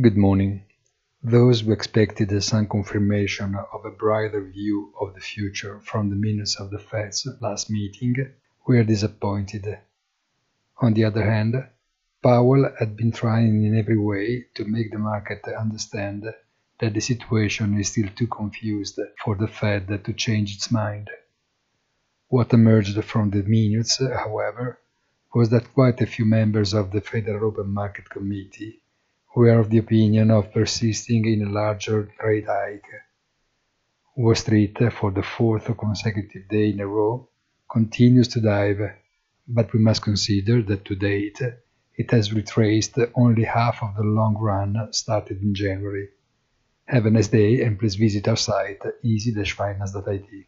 Good morning. Those who expected some confirmation of a brighter view of the future from the minutes of the Fed's last meeting were disappointed. On the other hand, Powell had been trying in every way to make the market understand that the situation is still too confused for the Fed to change its mind. What emerged from the minutes, however, was that quite a few members of the Federal Open Market Committee were of the opinion of persisting in a larger rate hike. Wall Street, for the fourth consecutive day in a row, continues to dive, but we must consider that to date it has retraced only half of the long run started in January. Have a nice day and please visit our site easy-finance.it.